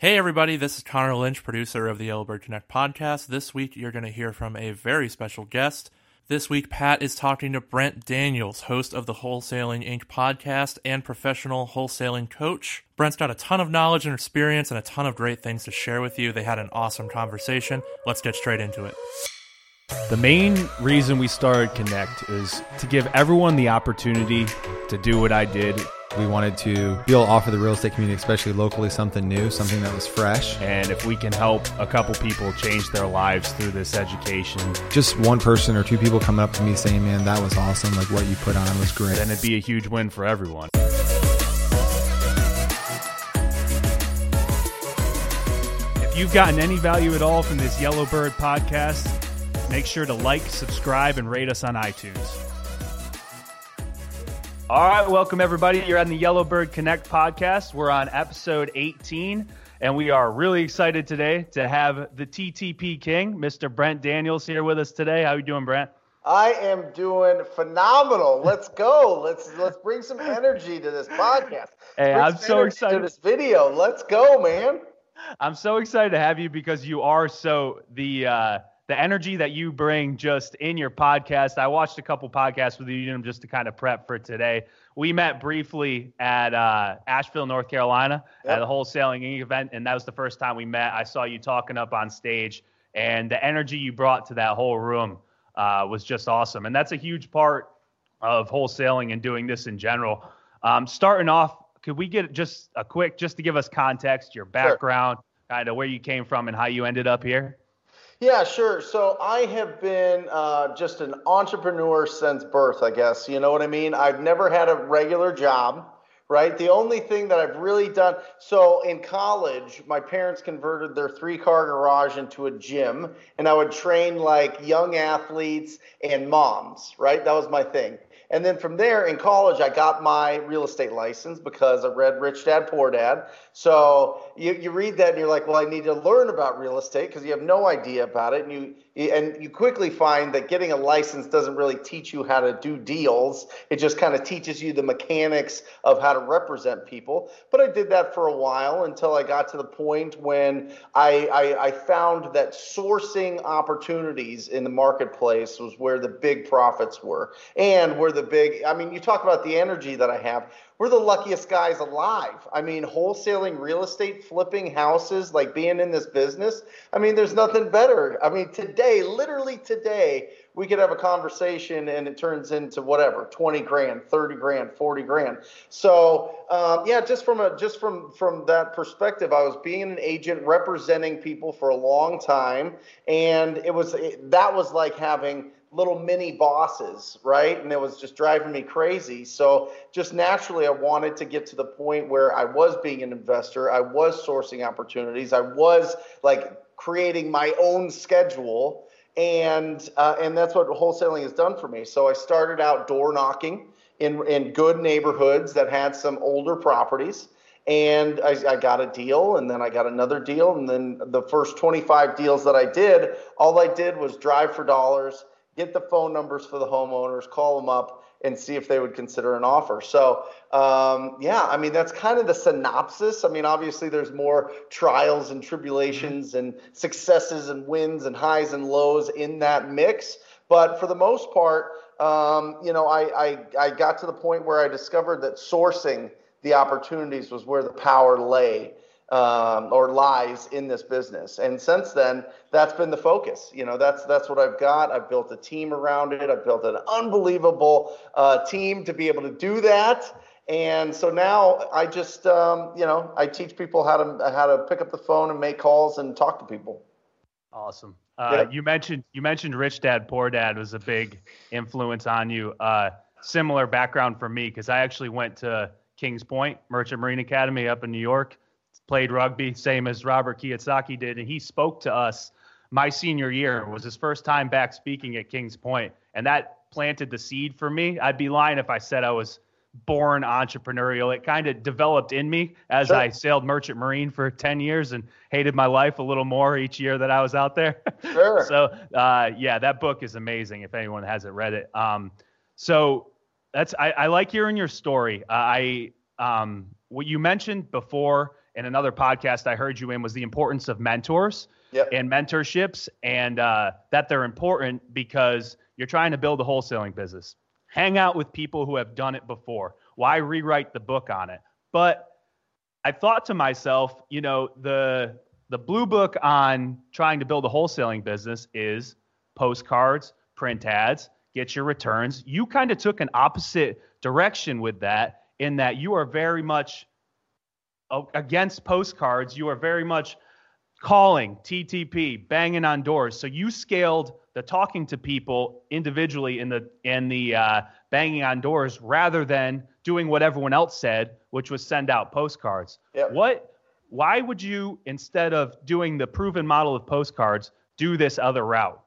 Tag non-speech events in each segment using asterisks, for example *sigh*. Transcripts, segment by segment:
Hey, everybody, this is Connor Lynch, producer of the Yellowbird Connect podcast. This week, you're going to hear from a very special guest. This week, Pat is talking to Brent Daniels, host of the Wholesaling Inc. podcast and professional wholesaling coach. Brent's got a ton of knowledge and experience and a ton of great things to share with you. They had an awesome conversation. Let's get straight into it. The main reason we started Connect is to give everyone the opportunity to do what I did we wanted to be able to offer the real estate community, especially locally, something new, something that was fresh. And if we can help a couple people change their lives through this education, just one person or two people coming up to me saying, "Man, that was awesome! Like what you put on was great," then it'd be a huge win for everyone. If you've gotten any value at all from this Yellowbird podcast, make sure to like, subscribe, and rate us on iTunes. All right, welcome everybody. You're on the Yellowbird Connect podcast. We're on episode 18, and we are really excited today to have the TTP King, Mr. Brent Daniels, here with us today. How are you doing, Brent? I am doing phenomenal. Let's go. Let's let's bring some energy to this podcast. Hey, I'm so excited to this video. Let's go, man. I'm so excited to have you because you are so the uh, the energy that you bring just in your podcast. I watched a couple podcasts with you just to kind of prep for today. We met briefly at uh, Asheville, North Carolina, yep. at a wholesaling event, and that was the first time we met. I saw you talking up on stage, and the energy you brought to that whole room uh, was just awesome. And that's a huge part of wholesaling and doing this in general. Um, starting off, could we get just a quick, just to give us context, your background, sure. kind of where you came from, and how you ended up here? Yeah, sure. So I have been uh, just an entrepreneur since birth, I guess. You know what I mean? I've never had a regular job, right? The only thing that I've really done so in college, my parents converted their three car garage into a gym, and I would train like young athletes and moms, right? That was my thing. And then from there in college, I got my real estate license because I read Rich Dad Poor Dad. So you, you read that and you're like, well, I need to learn about real estate because you have no idea about it. And you, and you quickly find that getting a license doesn't really teach you how to do deals. It just kind of teaches you the mechanics of how to represent people. But I did that for a while until I got to the point when I, I, I found that sourcing opportunities in the marketplace was where the big profits were and where the big, I mean, you talk about the energy that I have we're the luckiest guys alive. I mean, wholesaling real estate, flipping houses, like being in this business. I mean, there's nothing better. I mean, today, literally today, we could have a conversation and it turns into whatever 20 grand 30 grand 40 grand so um, yeah just from a just from from that perspective i was being an agent representing people for a long time and it was it, that was like having little mini bosses, right? And it was just driving me crazy. So just naturally, I wanted to get to the point where I was being an investor, I was sourcing opportunities, I was like creating my own schedule. And uh, and that's what wholesaling has done for me. So I started out door knocking in in good neighborhoods that had some older properties and I, I, got a deal and then I got another deal and then the first 25 deals that I did all I did was drive for dollars get the phone numbers for the homeowners, call them up, and see if they would consider an offer. So, um, yeah, I mean, that's kind of the synopsis. I mean, obviously, there's more trials and tribulations and successes and wins and highs and lows in that mix. But for the most part, um, you know, I, I, I got to the point where I discovered that sourcing the opportunities was where the power lay um, or lies in this business. And since then, that's been the focus. You know, that's that's what I've got. I've built a team around it. I've built an unbelievable uh, team to be able to do that. And so now I just, um, you know, I teach people how to how to pick up the phone and make calls and talk to people. Awesome. Uh, yeah. You mentioned you mentioned Rich Dad Poor Dad was a big influence on you. Uh, similar background for me because I actually went to Kings Point Merchant Marine Academy up in New York played rugby, same as Robert Kiyosaki did, and he spoke to us my senior year. It was his first time back speaking at Kings Point, and that planted the seed for me. I'd be lying if I said I was born entrepreneurial. It kind of developed in me as sure. I sailed merchant marine for 10 years and hated my life a little more each year that I was out there. *laughs* Sure. so, uh, yeah, that book is amazing if anyone hasn't read it. Um, so that's I, I, like hearing your story. Uh, I um, what you mentioned before in another podcast I heard you in was the importance of mentors Yep. and mentorships, and uh, that they're important because you're trying to build a wholesaling business. Hang out with people who have done it before. Why rewrite the book on it? But I thought to myself, you know, the the blue book on trying to build a wholesaling business is postcards, print ads, get your returns. You kind of took an opposite direction with that in that you are very much against postcards. You are very much calling TTP, banging on doors. So you scaled the talking to people individually in the in the uh, banging on doors rather than doing what everyone else said, which was send out postcards. Yep. What? Why would you instead of doing the proven model of postcards do this other route?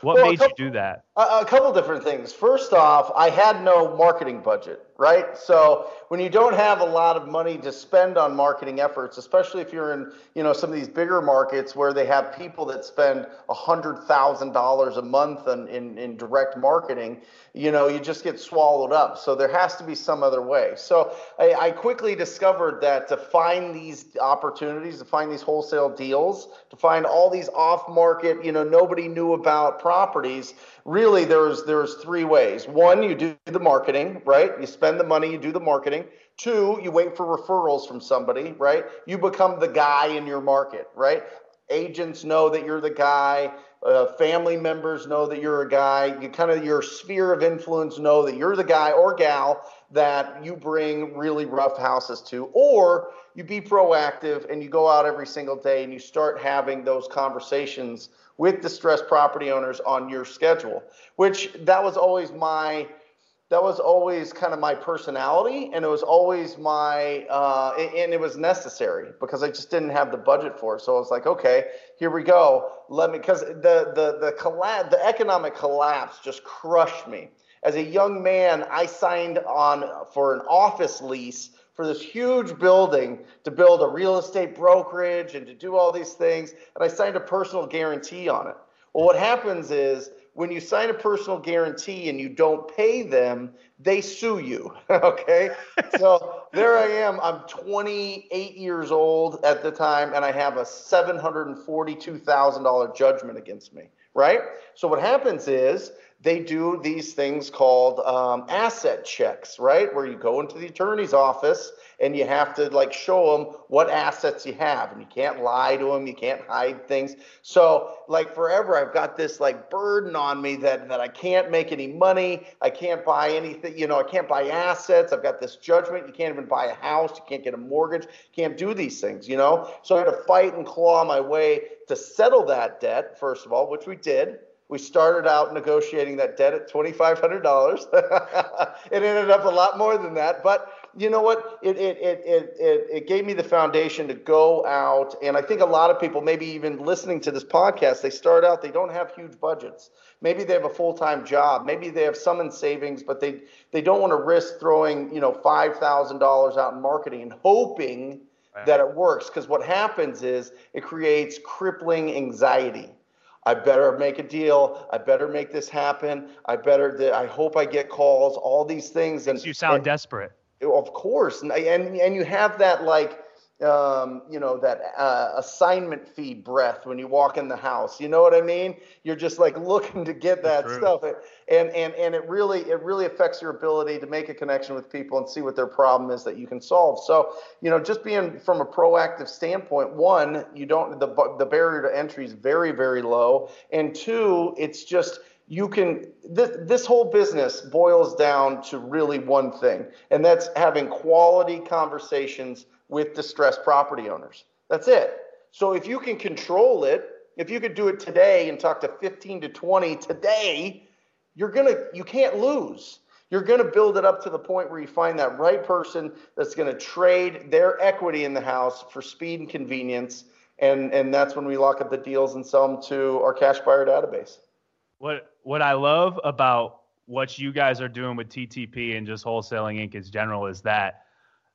What Well, made couple- you do that? A, a couple different things. First off, I had no marketing budget, right? So when you don't have a lot of money to spend on marketing efforts, especially if you're in, you know, some of these bigger markets where they have people that spend a hundred thousand dollars a month in, in, in direct marketing, you know, you just get swallowed up. So there has to be some other way. So I, I quickly discovered that to find these opportunities, to find these wholesale deals, to find all these off-market, you know, nobody knew about properties. Really, there's there's three ways. One, you do the marketing, right? You spend the money, you do the marketing. Two, you wait for referrals from somebody, right? You become the guy in your market, right? Agents know that you're the guy. Uh, family members know that you're a guy. You kind of your sphere of influence know that you're the guy or gal that you bring really rough houses to, or you be proactive and you go out every single day and you start having those conversations with distressed property owners on your schedule. Which that was always my that was always kind of my personality and it was always my uh, and it was necessary because i just didn't have the budget for it. So i was like okay here we go. Let me because the the the the economic collapse just crushed me. As a young man i signed on for an office lease for this huge building to build a real estate brokerage and to do all these things and i signed a personal guarantee on it. Well what happens is when you sign a personal guarantee and you don't pay them, they sue you. *laughs* okay. so there I am. I'm 28 years old at the time, and I have a $742,000 judgment against me. Right. So what happens is they do these things called um, asset checks, right? Where you go into the attorney's office and you have to like show them what assets you have, and you can't lie to them, you can't hide things. So like forever, I've got this like burden on me that that I can't make any money, I can't buy anything, you know, I can't buy assets. I've got this judgment. You can't even buy a house, you can't get a mortgage, can't do these things, you know. So I had to fight and claw my way to settle that debt first of all, which we did. We started out negotiating that debt at $2,500. *laughs* it ended up a lot more than that. But you know what? It, it, it, it, it, it gave me the foundation to go out. And I think a lot of people, maybe even listening to this podcast, they start out, they don't have huge budgets. Maybe they have a full time job. Maybe they have some in savings, but they, they don't want to risk throwing, you know, $5,000 out in marketing and hoping that it works. Because what happens is it creates crippling anxiety. I better make a deal. I better make this happen. I better. I hope I get calls. All these things, and You sound and, desperate. of course, and and, and you have that like. Um, you know that uh, assignment fee breath when you walk in the house. You know what I mean? You're just like looking to get that True. stuff, and and and it really it really affects your ability to make a connection with people and see what their problem is that you can solve. So you know, just being from a proactive standpoint, one, you don't the the barrier to entry is very very low, and two, it's just you can this this whole business boils down to really one thing and that's having quality conversations with distressed property owners. That's it. So if you can control it if you could do it today and talk to 15 to 20 today you're going to you can't lose. You're going to build it up to the point where you find that right person that's going to trade their equity in the house for speed and convenience and and that's when we lock up the deals and sell them to our cash buyer database. What what I love about what you guys are doing with TTP and just wholesaling Inc. in general is that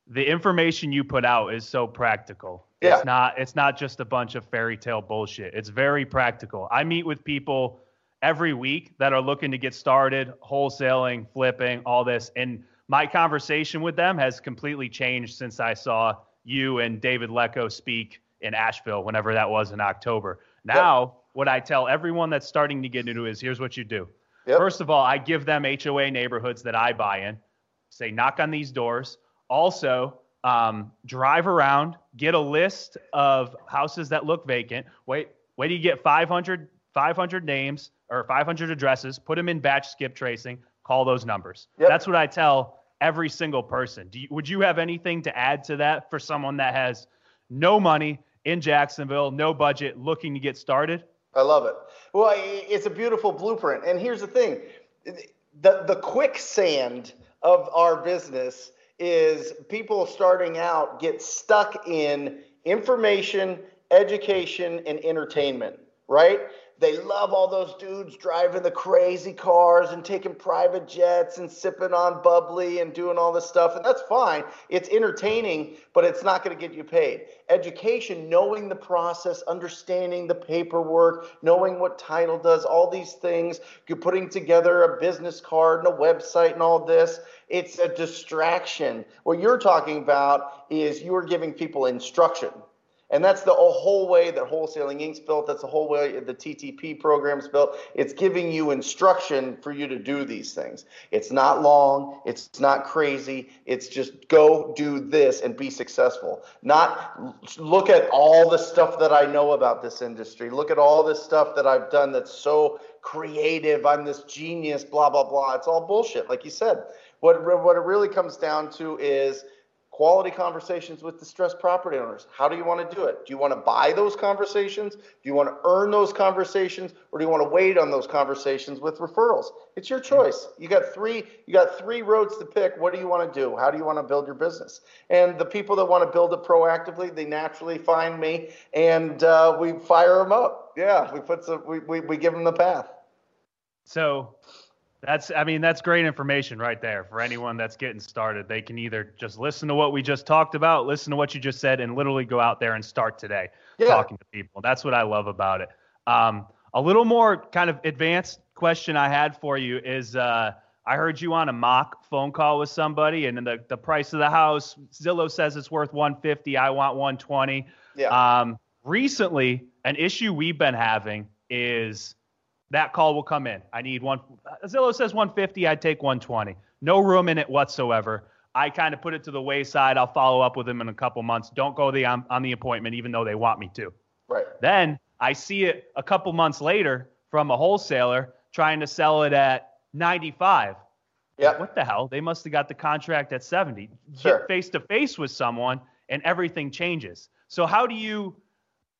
the information you put out is so practical. Yeah. It's not it's not just a bunch of fairy tale bullshit. It's very practical. I meet with people every week that are looking to get started, wholesaling, flipping, all this. And my conversation with them has completely changed since I saw you and David Lecko speak in Asheville whenever that was in October. Now, yep. what I tell everyone that's starting to get into is here's what you do. Yep. First of all, I give them HOA neighborhoods that I buy in. Say, knock on these doors. Also, um, drive around, get a list of houses that look vacant. Wait, wait you get 500, 500 names or 500 addresses. Put them in batch skip tracing. Call those numbers. Yep. That's what I tell every single person. You, would you have anything to add to that for someone that has no money in Jacksonville, no budget, looking to get started? I love it. Well, it's a beautiful blueprint. And here's the thing the, the quicksand of our business is people starting out get stuck in information, education, and entertainment, right? They love all those dudes driving the crazy cars and taking private jets and sipping on bubbly and doing all this stuff. And that's fine. It's entertaining, but it's not going to get you paid. Education, knowing the process, understanding the paperwork, knowing what title does, all these things, you're putting together a business card and a website and all this. It's a distraction. What you're talking about is you're giving people instruction and that's the whole way that Wholesaling Inc.'s built. That's the whole way the TTP program's built. It's giving you instruction for you to do these things. It's not long. It's not crazy. It's just go do this and be successful. Not look at all the stuff that I know about this industry. Look at all this stuff that I've done that's so creative. I'm this genius, blah, blah, blah. It's all bullshit. Like you said, what, what it really comes down to is – quality conversations with distressed property owners. How do you want to do it? Do you want to buy those conversations? Do you want to earn those conversations or do you want to wait on those conversations with referrals? It's your choice. You got three you got three roads to pick. What do you want to do? How do you want to build your business? And the people that want to build it proactively, they naturally find me and uh, we fire them up. Yeah, we put some we, we, we give them the path. So that's, I mean, that's great information right there for anyone that's getting started. They can either just listen to what we just talked about, listen to what you just said, and literally go out there and start today yeah. talking to people. That's what I love about it. Um, a little more kind of advanced question I had for you is uh, I heard you on a mock phone call with somebody, and the, the price of the house, Zillow says it's worth 150. I want 120. Yeah. Um, recently, an issue we've been having is that call will come in. I need one. Zillow says 150. I'd take 120. No room in it whatsoever. I kind of put it to the wayside. I'll follow up with them in a couple months. Don't go the on, on the appointment, even though they want me to. Right. Then I see it a couple months later from a wholesaler trying to sell it at 95. Yeah. What the hell? They must have got the contract at 70. Sure. Get face to face with someone and everything changes. So how do you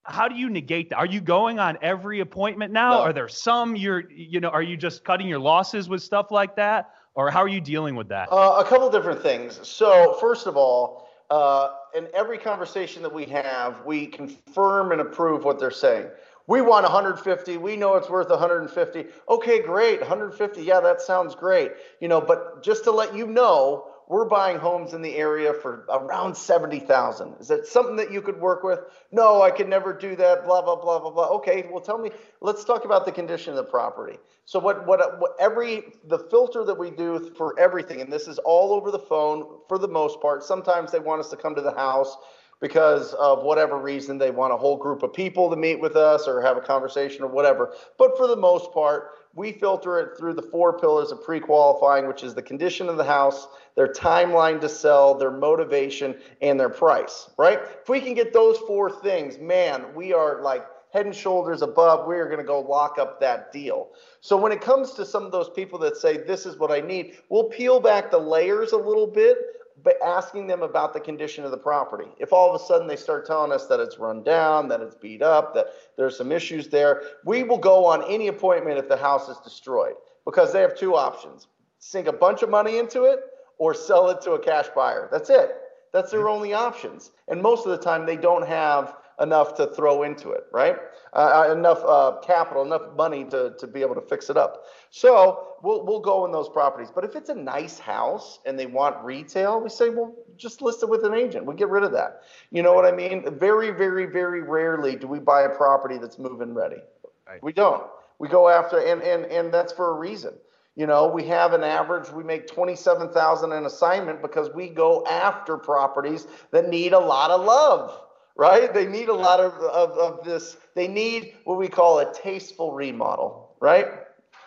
how do you negate that? Are you going on every appointment now? No. Are there some you're, you know, are you just cutting your losses with stuff like that? Or how are you dealing with that? Uh, a couple different things. So, first of all, uh, in every conversation that we have, we confirm and approve what they're saying. We want 150. We know it's worth 150. Okay, great. 150. Yeah, that sounds great. You know, but just to let you know, we're buying homes in the area for around 70,000. Is that something that you could work with? No, I could never do that, blah, blah, blah, blah, blah. Okay, well, tell me, let's talk about the condition of the property. So, what, what, what every, the filter that we do for everything, and this is all over the phone for the most part, sometimes they want us to come to the house because of whatever reason they want a whole group of people to meet with us or have a conversation or whatever. But for the most part, we filter it through the four pillars of pre-qualifying, which is the condition of the house, their timeline to sell, their motivation, and their price, right? If we can get those four things, man, we are like head and shoulders above. We are going to go lock up that deal. So when it comes to some of those people that say, this is what I need, we'll peel back the layers a little bit but asking them about the condition of the property. If all of a sudden they start telling us that it's run down, that it's beat up, that there's some issues there, we will go on any appointment if the house is destroyed because they have two options sink a bunch of money into it or sell it to a cash buyer. That's it. That's their mm-hmm. only options. And most of the time, they don't have enough to throw into it, right? Uh, uh, enough uh, capital, enough money to, to be able to fix it up. So we'll, we'll go in those properties. But if it's a nice house and they want retail, we say, well, just list it with an agent. We get rid of that. You know what I mean? Very, very, very rarely do we buy a property that's move-in ready. Right. We don't. We go after, and, and, and that's for a reason. You know, we have an average, we make 27,000 an assignment because we go after properties that need a lot of love, right? They need a lot of, of, of this, they need what we call a tasteful remodel, right?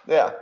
Yeah.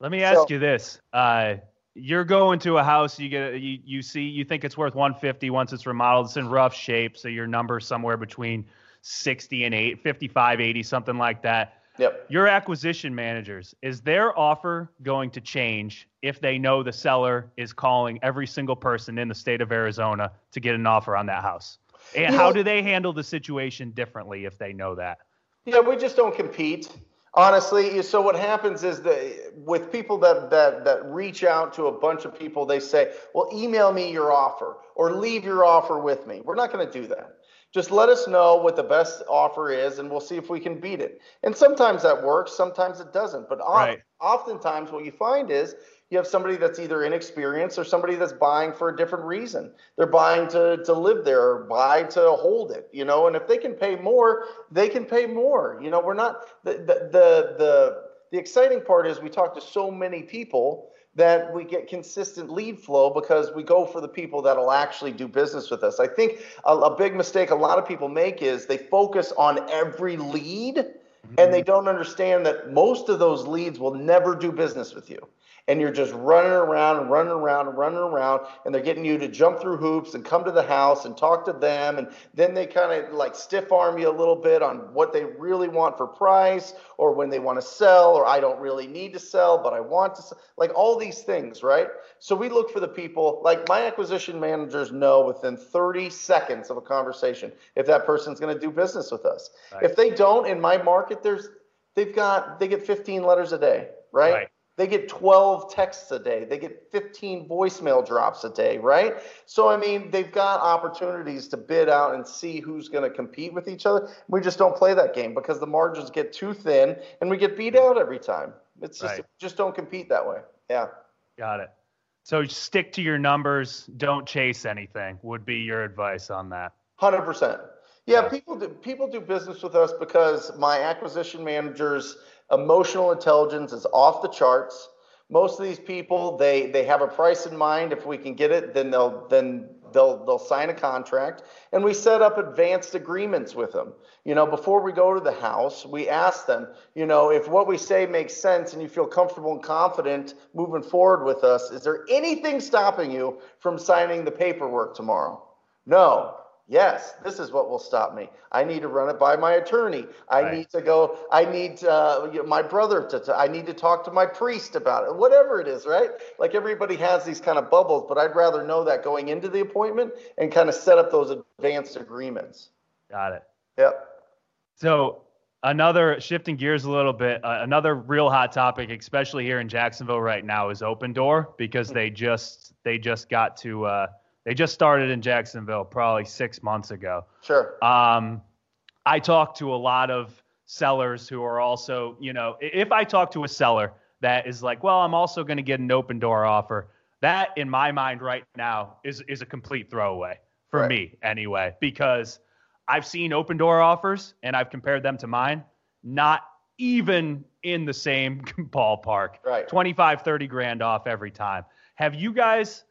Let me ask so, you this. Uh, you're going to a house, you get you, you see you think it's worth 150 once it's remodeled, it's in rough shape, so your number's somewhere between 60 and 8, 55, 80, something like that Yep. Your acquisition managers, is their offer going to change if they know the seller is calling every single person in the state of Arizona to get an offer on that house? And you how know, do they handle the situation differently if they know that? Yeah, we just don't compete. Honestly, so what happens is that with people that, that that reach out to a bunch of people, they say, "Well, email me your offer or leave your offer with me." We're not going to do that just let us know what the best offer is and we'll see if we can beat it. And sometimes that works, sometimes it doesn't. But right. oftentimes what you find is you have somebody that's either inexperienced or somebody that's buying for a different reason. They're buying to, to live there or buy to hold it, you know, and if they can pay more, they can pay more. You know, we're not the the the the, the exciting part is we talk to so many people that we get consistent lead flow because we go for the people that'll actually do business with us. I think a, a big mistake a lot of people make is they focus on every lead mm-hmm. and they don't understand that most of those leads will never do business with you and you're just running around and running around and running around and they're getting you to jump through hoops and come to the house and talk to them and then they kind of like stiff arm you a little bit on what they really want for price or when they want to sell or I don't really need to sell but I want to sell. like all these things right so we look for the people like my acquisition managers know within 30 seconds of a conversation if that person's going to do business with us right. if they don't in my market there's they've got they get 15 letters a day right. right they get 12 texts a day. They get 15 voicemail drops a day, right? So, I mean, they've got opportunities to bid out and see who's going to compete with each other. We just don't play that game because the margins get too thin and we get beat out every time. It's just, right. just don't compete that way. Yeah. Got it. So stick to your numbers. Don't chase anything, would be your advice on that. 100%. Yeah, people do, people do business with us because my acquisition managers – emotional intelligence is off the charts. Most of these people, they they have a price in mind. If we can get it, then they'll then they'll they'll sign a contract, and we set up advanced agreements with them. You know, before we go to the house, we ask them, you know, if what we say makes sense and you feel comfortable and confident moving forward with us, is there anything stopping you from signing the paperwork tomorrow? No. Yes, this is what will stop me. I need to run it by my attorney. I right. need to go. I need uh, my brother to, to. I need to talk to my priest about it. Whatever it is, right? Like everybody has these kind of bubbles, but I'd rather know that going into the appointment and kind of set up those advanced agreements. Got it. Yep. So another shifting gears a little bit. Uh, another real hot topic, especially here in Jacksonville right now, is Opendoor because they just they just got to. Uh, they just started in Jacksonville probably six months ago. Sure. Um, I talk to a lot of sellers who are also, you know, if I talk to a seller that is like, well, I'm also going to get an Opendoor offer, that in my mind right now is is a complete throwaway for right. me anyway, because I've seen Opendoor offers and I've compared them to mine, not even in the same *laughs* ballpark. Right. 25, 30 grand off every time. Have you guys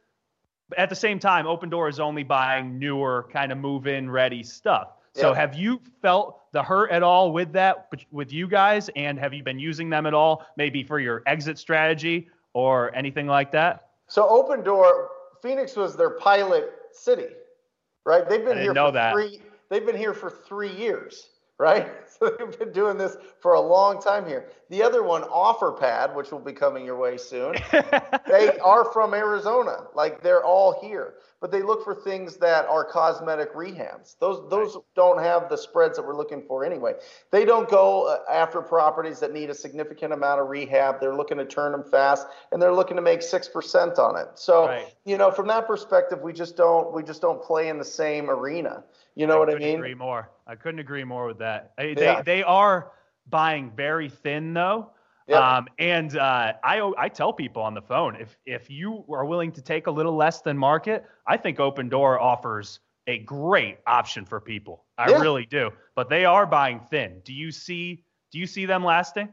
at the same time, Opendoor is only buying newer, kind of move in ready stuff. So yeah. have you felt the hurt at all with that with you guys? And have you been using them at all, maybe for your exit strategy or anything like that? So Opendoor, Phoenix was their pilot city, right? They've been here for that. three. They've been here for three years, right? *laughs* So they've been doing this for a long time here. The other one, OfferPad, which will be coming your way soon, *laughs* they are from Arizona. Like they're all here, but they look for things that are cosmetic rehabs. Those those right. don't have the spreads that we're looking for anyway. They don't go uh, after properties that need a significant amount of rehab. They're looking to turn them fast, and they're looking to make six percent on it. So right. you know, from that perspective, we just don't we just don't play in the same arena. You know I what I mean? Agree more. I couldn't agree more with that. They yeah. they are buying very thin though. Yep. Um, and uh, I I tell people on the phone if if you are willing to take a little less than market, I think Opendoor offers a great option for people. I yeah. really do. But they are buying thin. Do you see do you see them lasting?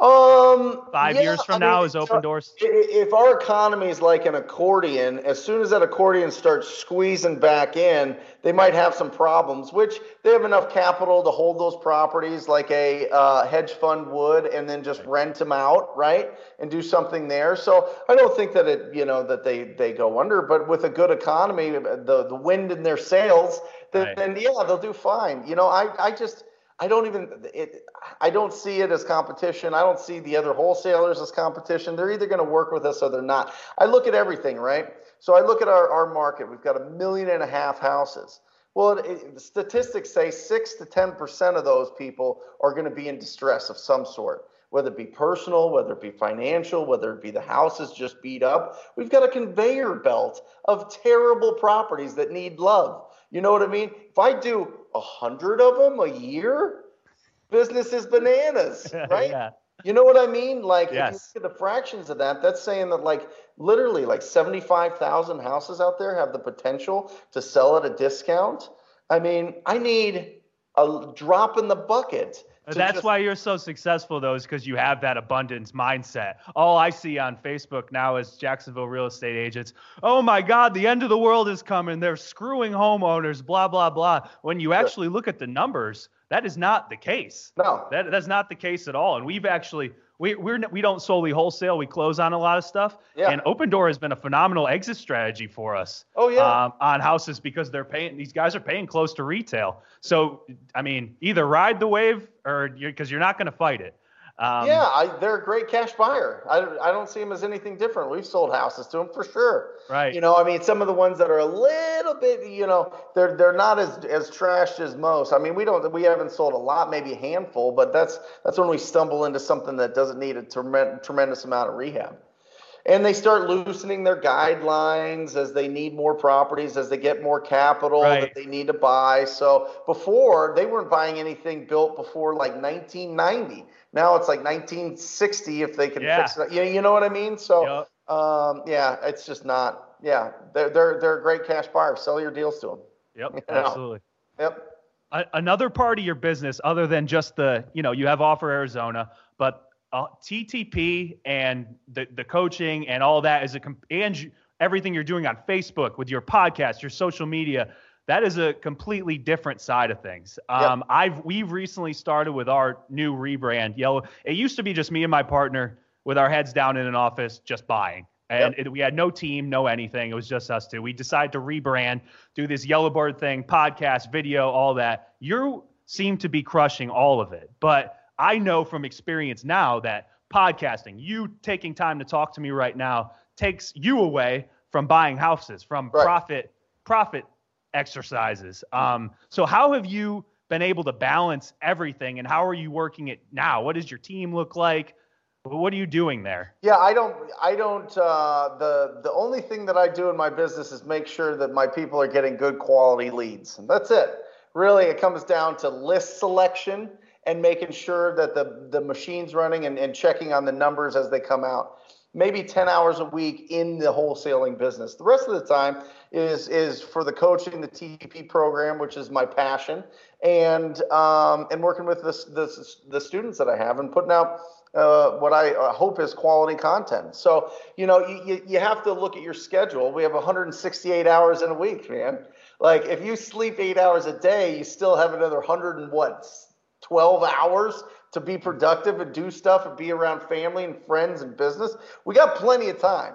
Um, Five yeah, years from I now mean, is open doors. If our economy is like an accordion, as soon as that accordion starts squeezing back in, they might have some problems. Which they have enough capital to hold those properties like a uh, hedge fund would, and then just rent them out, right, and do something there. So I don't think that it, you know, that they they go under. But with a good economy, the the wind in their sails, then, Right. then yeah, they'll do fine. You know, I I just. I don't even it. I don't see it as competition. I don't see the other wholesalers as competition. They're either going to work with us or they're not. I look at everything, right? So I look at our, our market. We've got a million and a half houses. Well, it, it, statistics say six to ten percent of those people are going to be in distress of some sort, whether it be personal, whether it be financial, whether it be the house is just beat up. We've got a conveyor belt of terrible properties that need love. You know what I mean? If I do a hundred of them a year, business is bananas, *laughs* right? yeah. You know what I mean? Like, Yes. if you look at the fractions of that, that's saying that, like, literally, like 75,000 houses out there have the potential to sell at a discount. I mean, I need a drop in the bucket. That's just- why you're so successful, though, is because you have that abundance mindset. All I see on Facebook now is Jacksonville real estate agents. Oh my God, the end of the world is coming. They're screwing homeowners, blah, blah, blah. When you actually look at the numbers, that is not the case. No. That, that's not the case at all. And we've actually, we, we're, we don't solely wholesale, we close on a lot of stuff. Yeah. And Opendoor has been a phenomenal exit strategy for us Oh, yeah. um, on houses because they're paying these guys are paying close to retail. So I mean, either ride the wave or you're because you're not going to fight it. Um, yeah, I, they're a great cash buyer. I, I don't see them as anything different. We've sold houses to them for sure. Right. You know, I mean, some of the ones that are a little bit, you know, they're they're not as as trashed as most. I mean, we don't we haven't sold a lot, maybe a handful, but that's that's when we stumble into something that doesn't need a tremendous tremendous amount of rehab. And they start loosening their guidelines as they need more properties, as they get more capital Right. that they need to buy. So before they weren't buying anything built before like 1990. Now it's like 1960 if they can Yeah. fix it. You, you know what I mean? So Yep. um, yeah, it's just not. Yeah, they're they're they're a great cash buyer. Sell your deals to them. Yep. *laughs* You know. Absolutely. Yep. A- another part of your business, other than just the, you know, you have Offer Arizona, but uh, TTP and the the coaching and all that is a com- and you- everything you're doing on Facebook with your podcast, your social media, that is a completely different side of things. Um, I've we've recently started with our new rebrand, Yellow. It used to be just me and my partner with our heads down in an office, just buying. And it, we had no team, no anything. It was just us two. We decided to rebrand, do this Yellowbird thing, podcast, video, all that. You seem to be crushing all of it. But I know from experience now that podcasting, you taking time to talk to me right now, takes you away from buying houses, from Right. profit profit exercises. Um, so how have you been able to balance everything, and how are you working it now? What does your team look like? What are you doing there? Yeah, I don't. I don't. Uh, the the only thing that I do in my business is make sure that my people are getting good quality leads, and that's it. Really, it comes down to list selection and making sure that the the machine's running and, and checking on the numbers as they come out. Maybe 10 hours a week in the wholesaling business. The rest of the time is is for the coaching, the TP program, which is my passion, and um, and working with the, the the students that I have and putting out uh, what I uh, hope is quality content. So, you know, you, you, have to look at your schedule. We have 168 hours in a week, man. Like, if you sleep eight hours a day, you still have another 100 and what, 12 hours to be productive and do stuff and be around family and friends and business. We got plenty of time.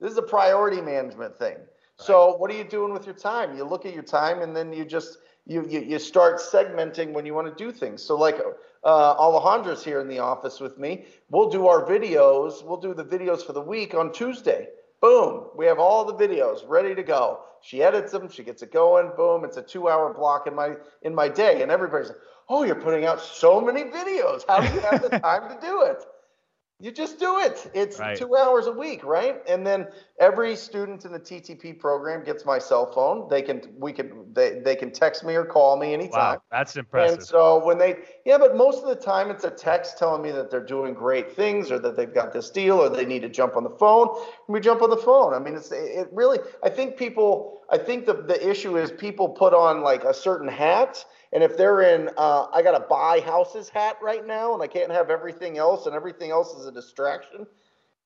This is a priority management thing. So, what are you doing with your time? You look at your time and then you just you, you, you start segmenting when you want to do things. So like uh, Alejandra's here in the office with me. We'll do our videos. We'll do the videos for the week on Tuesday. Boom. We have all the videos ready to go. She edits them. She gets it going. Boom. It's a two-hour block in my in my day. And everybody's like, "Oh, you're putting out so many videos. How do you have the time to do it?" You just do it. It's Right. two hours a week, right? And then every student in the TTP program gets my cell phone. They can we can they, they can text me or call me anytime. Wow, that's impressive. And so when they, yeah, but most of the time it's a text telling me that they're doing great things or that they've got this deal or they need to jump on the phone. And we jump on the phone. I mean, it's, it really, I think people, I think the, the issue is people put on like a certain hat And if they're in, uh, I got to buy houses hat right now, and I can't have everything else, and everything else is a distraction,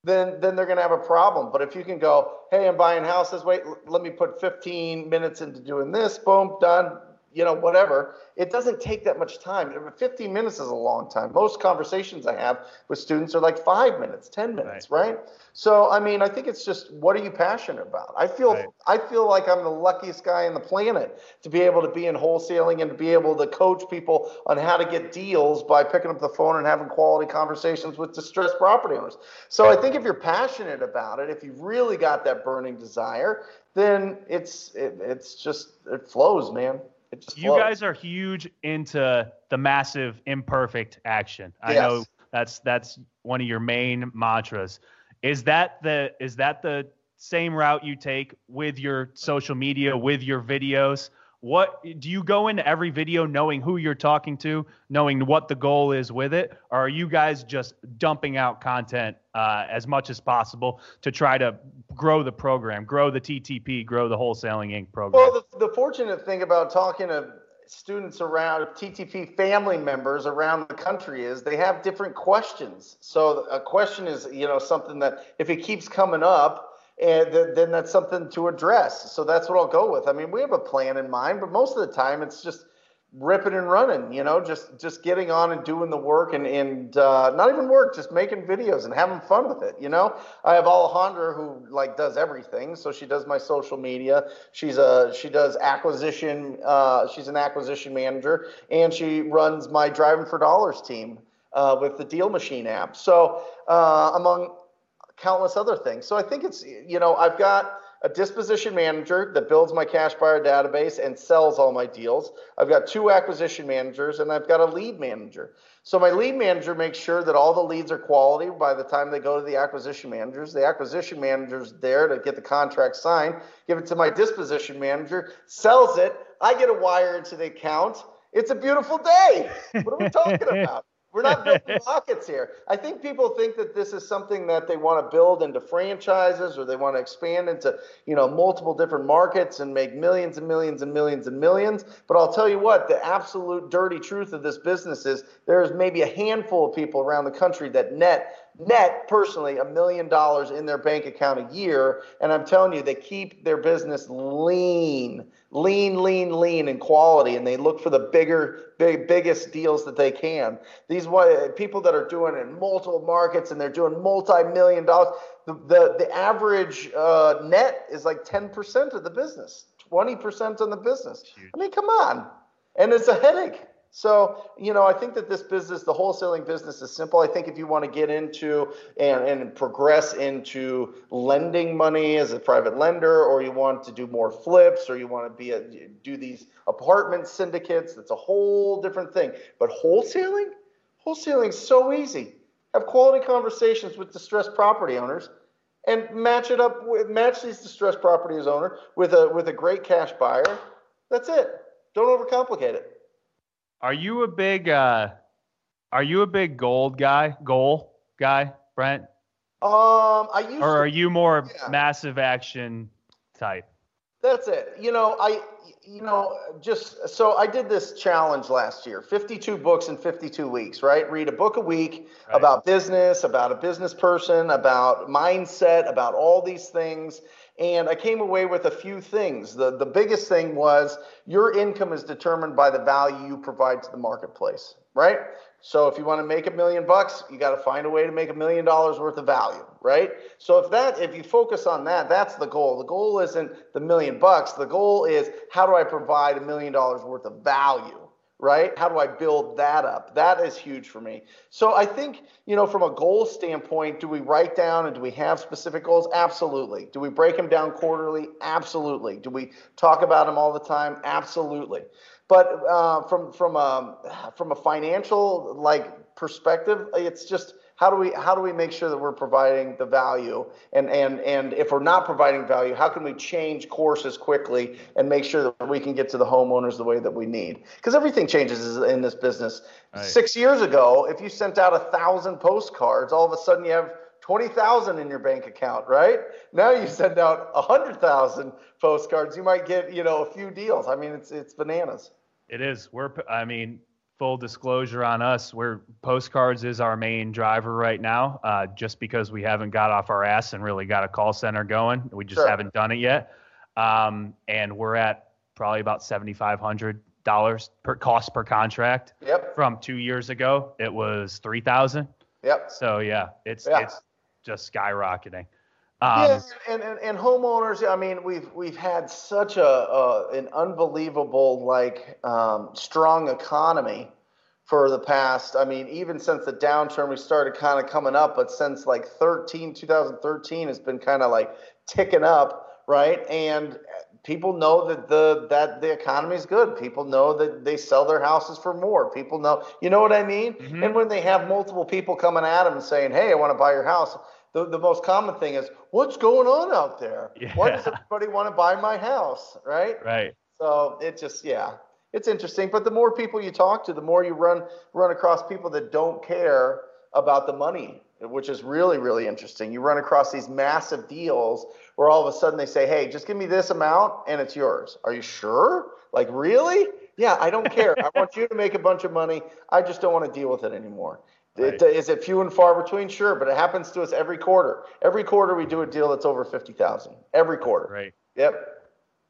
then then they're going to have a problem. But if you can go, hey, I'm buying houses. Wait, let me put 15 minutes into doing this. Boom, done you know, whatever. It doesn't take that much time. 15 minutes is a long time. Most conversations I have with students are like five minutes, 10 minutes, right? right? So, I mean, I think it's just what are you passionate about? I feel, right. I feel like I'm the luckiest guy on the planet to be able to be in wholesaling and to be able to coach people on how to get deals by picking up the phone and having quality conversations with distressed property owners. So, I think if you're passionate about it, if you've really got that burning desire, then it's it, it's just it flows, man you guys are huge into the massive imperfect action. I yes. know that's that's one of your main mantras. Is that the is that the same route you take with your social media, with your videos? What do you go into every video knowing who you're talking to, knowing what the goal is with it, or are you guys just dumping out content uh, as much as possible to try to grow the program, grow the TTP, grow the Wholesaling Inc. program? Well, the, the fortunate thing about talking to students around TTP family members around the country is they have different questions. So a question is, you know, something that if it keeps coming up, and then that's something to address. So that's what I'll go with. I mean, we have a plan in mind, but most of the time it's just ripping and running. You know, just just getting on and doing the work, and and uh, not even work, just making videos and having fun with it. You know, I have Alejandra who like does everything. So she does my social media. She's a she does acquisition. Uh, she's an acquisition manager, and she runs my Driving for Dollars team. Uh, with the DealMachine app. So, uh, among countless other things. So I think it's, you know, I've got a disposition manager that builds my cash buyer database and sells all my deals. I've got two acquisition managers and I've got a lead manager. So my lead manager makes sure that all the leads are quality by the time they go to the acquisition managers. The acquisition manager's there to get the contract signed, give it to my disposition manager, sells it. I get a wire into the account. It's a beautiful day. What are we talking *laughs* about? We're not building *laughs* rockets here. I think people think that this is something that they want to build into franchises or they want to expand into, you know, multiple different markets and make millions and millions and millions and millions. But I'll tell you what, the absolute dirty truth of this business is there's maybe a handful of people around the country that net net personally a million dollars in their bank account a year and i'm telling you they keep their business lean lean lean lean in quality and they look for the bigger big biggest deals that they can. These people that are doing it in multiple markets and they're doing multi-million dollars the, the, the average uh, net is like 10% of the business 20% on the business. I mean come on. And it's a headache so, you know, I think that this business, the wholesaling business is simple. I think if you want to get into and, and progress into lending money as a private lender, or you want to do more flips, or you want to be a, do these apartment syndicates, that's a whole different thing. But wholesaling, wholesaling is so easy. Have quality conversations with distressed property owners and match it up with match these distressed property owner with a with a great cash buyer. That's it. Don't overcomplicate it. Are you a big uh are you a big gold guy, goal guy, Brent? Um, I used Or are you more yeah. massive action type? That's it. You know, I you know, just so I did this challenge last year 52 books in 52 weeks, right? Read a book a week right. about business, about a business person, about mindset, about all these things. And I came away with a few things. The, the biggest thing was your income is determined by the value you provide to the marketplace, right? So if you want to make a million bucks, you got to find a way to make a million dollars worth of value, right? So if that if you focus on that, that's the goal. The goal isn't the million bucks. The goal is how do I provide a million dollars worth of value? Right? How do I build that up? That is huge for me. So I think, you know, from a goal standpoint, do we write down and do we have specific goals? Absolutely. Do we break them down quarterly? Absolutely. Do we talk about them all the time? Absolutely. But uh, from from a from a financial like perspective, it's just how do we how do we make sure that we're providing the value and and and if we're not providing value how can we change courses quickly and make sure that we can get to the homeowners the way that we need because everything changes in this business right. six years ago if you sent out a thousand postcards all of a sudden you have 20,000 in your bank account, right? Now you send out 100,000 postcards, you might get, you know, a few deals. I mean, it's it's bananas. It is. We're. I mean, full disclosure on us, we're postcards is our main driver right now. Uh, just because we haven't got off our ass and really got a call center going, we just Sure. haven't done it yet. Um, and we're at probably about seventy five hundred dollars per cost per contract. Yep. From two years ago, it was three thousand. Yep. So yeah, it's Yeah. it's just skyrocketing. Um, yeah, and, and, and homeowners. I mean, we've we've had such a, a an unbelievable like um, strong economy for the past. I mean, even since the downturn, we started kind of coming up, but since like 13, 2013, has been kind of like ticking up, right? And people know that the that the economy is good. People know that they sell their houses for more. People know, you know what I mean? Mhm. And when they have multiple people coming at them and saying, "Hey, I want to buy your house," the, the most common thing is, "What's going on out there? Why does everybody want to buy my house?" Right? right. So it just yeah, it's interesting. But the more people you talk to, the more you run run across people that don't care about the money, which is really really interesting. You run across these massive deals where all of a sudden they say, "Hey, just give me this amount and it's yours." Are you sure? Like really? Yeah, I don't care. I want you to make a bunch of money. I just don't want to deal with it anymore. It, Right. is it few and far between? Sure, but it happens to us every quarter. Every quarter we do a deal that's over fifty thousand. Every quarter. Right. Yep.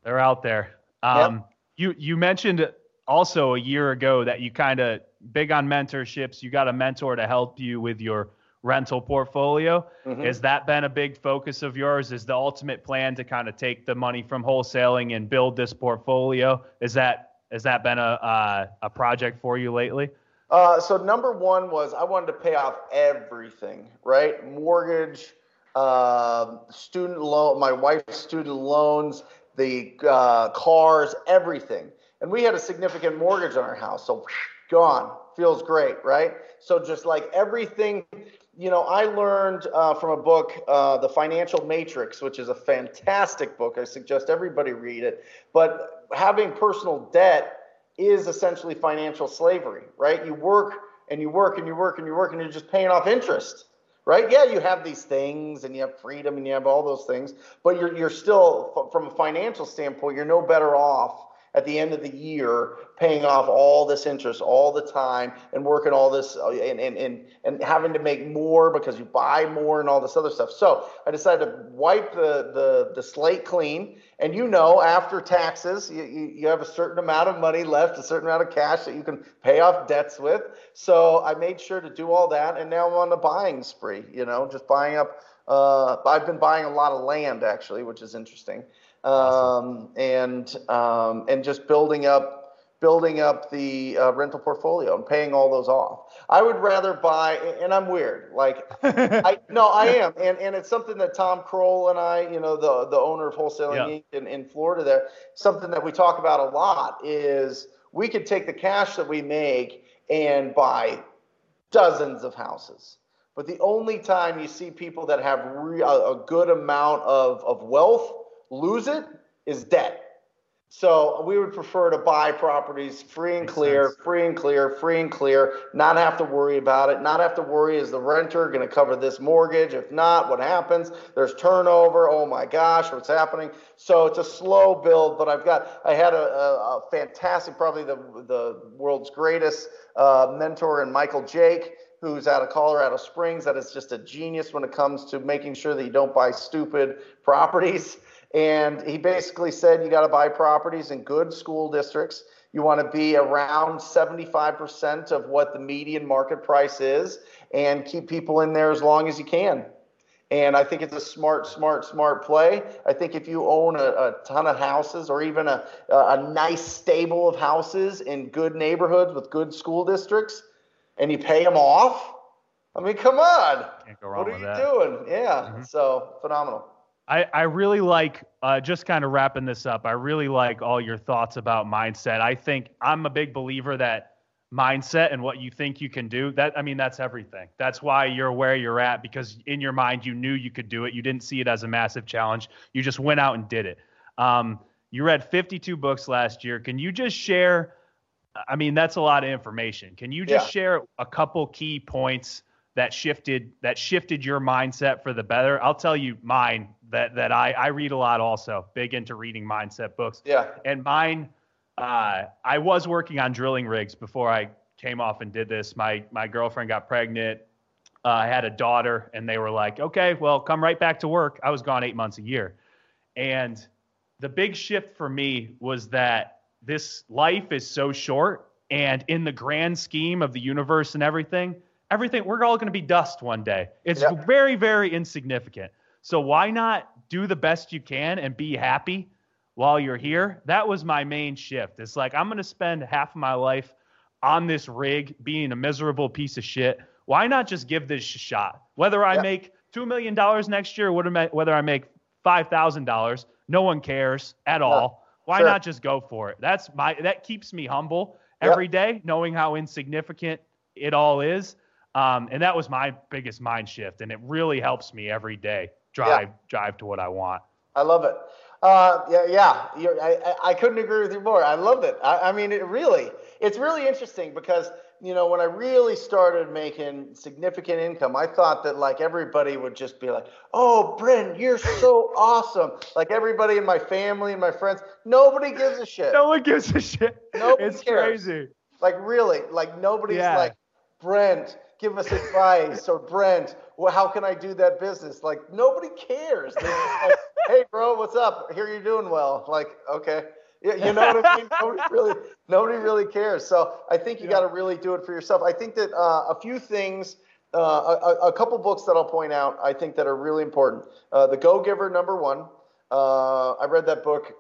They're out there. Um, You you mentioned also a year ago that you kind of big on mentorships. You got a mentor to help you with your rental portfolio. Mhm. Has that been a big focus of yours? Is the ultimate plan to kind of take the money from wholesaling and build this portfolio? Is that has that been a uh, a project for you lately? Uh, so number one was I wanted to pay off everything, right? Mortgage, uh, student loan, my wife's student loans, the uh, cars, everything. And we had a significant mortgage on our house, so *sniffs* gone. Feels great, right? So just like everything, you know, I learned uh, from a book, uh, The Financial Matrix, which is a fantastic book. I suggest everybody read it. But having personal debt is essentially financial slavery, right? You work and you work and you work and you work and you're just paying off interest, right? Yeah, you have these things and you have freedom and you have all those things, but you're you're still from a financial standpoint, you're no better off at the end of the year paying off all this interest all the time and working all this uh, and, and, and, and having to make more because you buy more and all this other stuff. So I decided to wipe the, the, the slate clean. And you know, after taxes, you, you, have a certain amount of money left, a certain amount of cash that you can pay off debts with. So I made sure to do all that. And now I'm on the buying spree, you know, just buying up. Uh, I've been buying a lot of land actually, which is interesting um, and um, and just building up building up the uh, rental portfolio and paying all those off. I would rather buy, and I'm weird, like *laughs* I no, I am, and and it's something that Tom Krol and I, you know, the the owner of Wholesaling Yeah. Inc. In, in Florida, there, something that we talk about a lot is we could take the cash that we make and buy dozens of houses. But the only time you see people that have re- a, a good amount of, of wealth lose it is debt. So we would prefer to buy properties free and clear, free and clear, free and clear, not have to worry about it, not have to worry is the renter going to cover this mortgage? If not, what happens? There's turnover. Oh my gosh, what's happening? So it's a slow build, but I've got, I had a, a, a fantastic, probably the, the world's greatest uh, mentor in Michael Jake who's out of Colorado Springs, that is just a genius when it comes to making sure that you don't buy stupid properties. And he basically said you got to buy properties in good school districts. You want to be around 75% of what the median market price is and keep people in there as long as you can. And I think it's a smart, smart, smart play. I think if you own a, a ton of houses or even a, a nice stable of houses in good neighborhoods with good school districts, and you pay them off. I mean, come on. Can't go wrong What are you that. doing? Yeah. Mhm. So phenomenal. I, I really like uh, just kind of wrapping this up. I really like all your thoughts about mindset. I think I'm a big believer that mindset and what you think you can do that I mean that's everything. That's why you're where you're at because in your mind you knew you could do it. You didn't see it as a massive challenge. You just went out and did it. Um, you read 52 books last year. Can you just share? I mean that's a lot of information. Can you just Yeah. share a couple key points that shifted that shifted your mindset for the better. I'll tell you mine that that I I read a lot also, big into reading mindset books. Yeah. And mine uh, I was working on drilling rigs before I came off and did this. My my girlfriend got pregnant. Uh, I had a daughter, and they were like, "Okay, well, come right back to work." I was gone eight months a year, and the big shift for me was that this life is so short, and in the grand scheme of the universe and everything, everything we're all going to be dust one day. It's Yep. very very insignificant. So why not do the best you can and be happy while you're here? That was my main shift. It's like I'm going to spend half of my life on this rig being a miserable piece of shit. Why not just give this a shot? Whether I Yeah. make $2 million next year, whether I- whether I make $5,000, no one cares at all. Why Sure. not just go for it? That's my that keeps me humble Yep. every day, knowing how insignificant it all is. Um, and that was my biggest mind shift, and it really helps me every day drive drive to what I want. I love it. Uh, yeah, yeah. You're, I, I- couldn't agree with you more. I loved it. I, I mean, it really, it's really interesting because you know when I really started making significant income, I thought that like everybody would just be like, "Oh, Brent, you're so *laughs* awesome!" Like everybody in my family and my friends, nobody gives a shit. No one gives a shit. Nobody it's cares. crazy. Like really, like nobody's Yeah. like, Brent, give us advice, or Brent, well, how can I do that business? Like nobody cares. Like, *laughs* hey, bro, what's up? Here you're doing well. Like, okay. Yeah, you know what I mean? Nobody really, nobody really cares. So I think you Yeah. got to really do it for yourself. I think that uh, a few things, uh, a, a- a couple books that I'll point out, I think that are really important. Uh, the Go Giver, number one. Uh, I read that book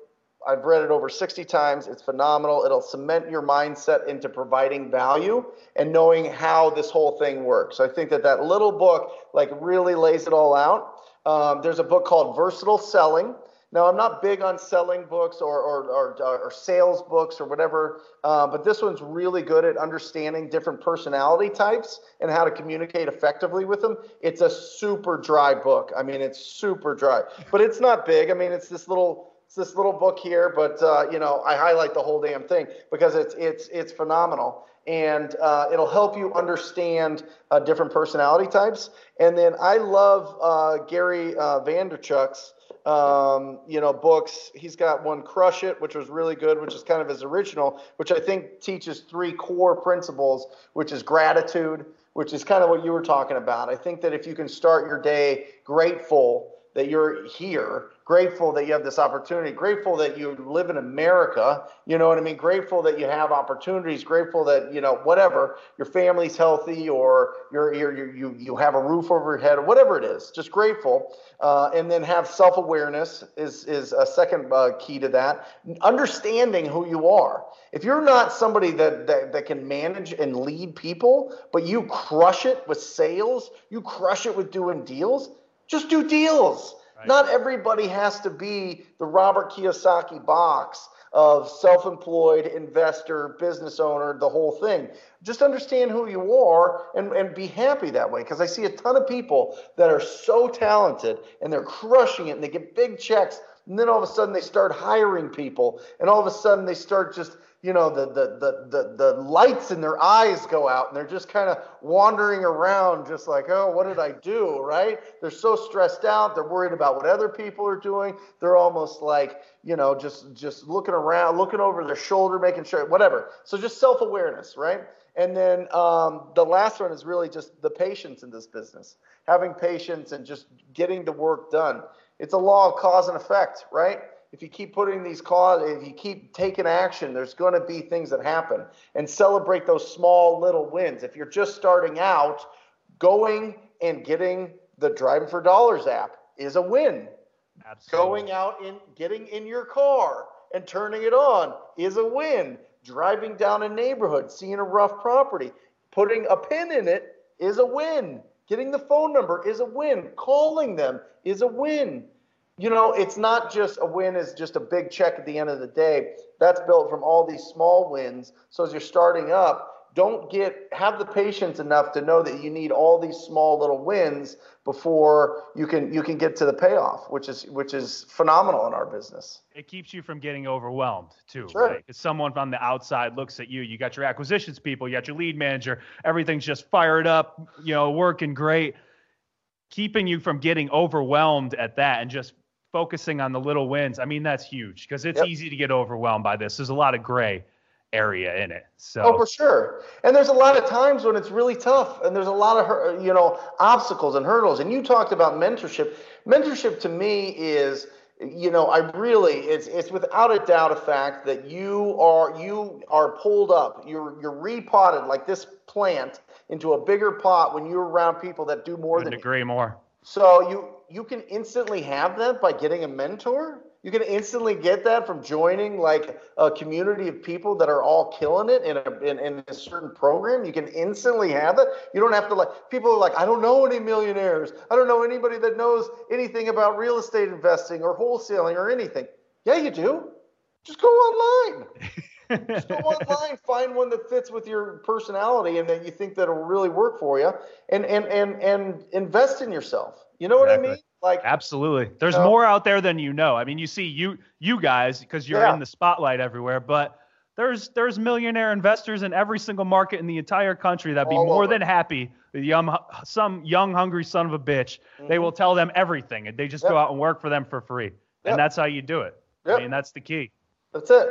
I've read it over 60 times. It's phenomenal. It'll cement your mindset into providing value and knowing how this whole thing works. I think that that little book like really lays it all out. Um, there's a book called Versatile Selling. Now, I'm not big on selling books or, or, or, or sales books or whatever, uh, but this one's really good at understanding different personality types and how to communicate effectively with them. It's a super dry book. I mean, it's super dry, but it's not big. I mean, it's this little it's this little book here, but uh, you know, I highlight the whole damn thing because it's it's it's phenomenal, and uh, it'll help you understand uh, different personality types. And then I love uh, Gary uh, Vaynerchuk's um, you know books. He's got one, Crush It, which was really good, which is kind of his original, which I think teaches three core principles, which is gratitude, which is kind of what you were talking about. I think that if you can start your day grateful that you're here, grateful that you have this opportunity, grateful that you live in America, you know what I mean? Grateful that you have opportunities, grateful that, you know, whatever, your family's healthy or you're, you're, you you, have a roof over your head or whatever it is, just grateful. Uh, and then have self awareness is, is a second uh, key to that. Understanding who you are. If you're not somebody that, that, that can manage and lead people, but you crush it with sales, you crush it with doing deals, just do deals. Right. Not everybody has to be the Robert Kiyosaki box of self employed investor, business owner, the whole thing. Just understand who you are and, and be happy that way. Because I see a ton of people that are so talented and they're crushing it and they get big checks. And then all of a sudden they start hiring people. And all of a sudden they start just you know the the the the, the lights in their eyes go out and they're just kind of wandering around just like oh what did i do right they're so stressed out they're worried about what other people are doing they're almost like you know just just looking around looking over their shoulder making sure whatever so just self-awareness right and then um, the last one is really just the patience in this business having patience and just getting the work done it's a law of cause and effect right if you keep putting these cause, if you keep taking action, there's going to be things that happen. And celebrate those small little wins. If you're just starting out, going and getting the Driving for Dollars app is a win. Absolutely. Going out and getting in your car and turning it on is a win. Driving down a neighborhood, seeing a rough property, putting a pin in it is a win. Getting the phone number is a win. Calling them is a win. You know, it's not just a win is just a big check at the end of the day. That's built from all these small wins. So as you're starting up, don't get have the patience enough to know that you need all these small little wins before you can you can get to the payoff, which is which is phenomenal in our business. it keeps you from getting overwhelmed too, Sure. right? Because someone from the outside looks at you. You got your acquisitions people, you got your lead manager. Everything's just fired up, you know, working great. Keeping you from getting overwhelmed at that and just focusing on the little wins, I mean, that's huge because it's Yep. easy to get overwhelmed by this. There's a lot of gray area in it. So, Oh, for sure. And there's a lot of times when it's really tough, and there's a lot of you know obstacles and hurdles. And you talked about mentorship. Mentorship to me is, you know, I really it's it's without a doubt a fact that you are you are pulled up. You're you're repotted like this plant into a bigger pot when you're around people that do more couldn't than you. agree more. So you you can instantly have that by getting a mentor. You can instantly get that from joining like a community of people that are all killing it in a in, in a certain program. You can instantly have it. You don't have to like people are like, I don't know any millionaires. I don't know anybody that knows anything about real estate investing or wholesaling or anything. Yeah, you do. Just go online. Just go *laughs* online, find one that fits with your personality and that you think that'll really work for you, and and and and invest in yourself. You know what I mean? Like, Absolutely. There's No. more out there than you know. I mean, you see you you guys because you're Yeah. in the spotlight everywhere, but there's there's millionaire investors in every single market in the entire country that'd be All more over. than happy. with Young, some young hungry son of a bitch. They will tell them everything, and they just go Mm-hmm. Out and work for them for free. Yep. And that's how you do it. Yep. I mean, that's the key. That's it.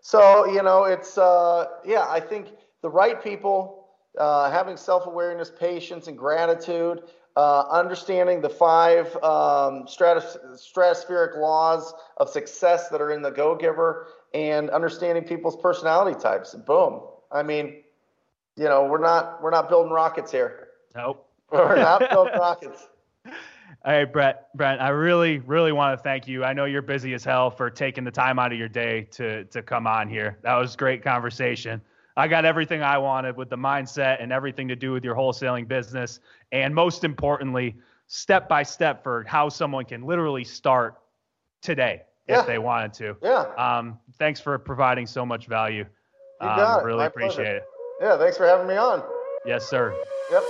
So you know, it's uh, yeah. I think the right people, uh, having self-awareness, patience, and gratitude, uh, understanding the five um, stratos- stratospheric laws of success that are in the Go Giver, and understanding people's personality types. Boom. I mean, you know, we're not we're not building rockets here. Nope. *laughs* We're not building rockets. *laughs* Hey, Brett, Brent, I really, really want to thank you. I know you're busy as hell for taking the time out of your day to to come on here. That was great conversation. I got everything I wanted with the mindset and everything to do with your wholesaling business, and most importantly, step by step for how someone can literally start today Yeah. if they wanted to. Yeah. Um, thanks for providing so much value. You Um, got it. Really My appreciate pleasure. it. Yeah. Thanks for having me on. Yes, sir. Yep.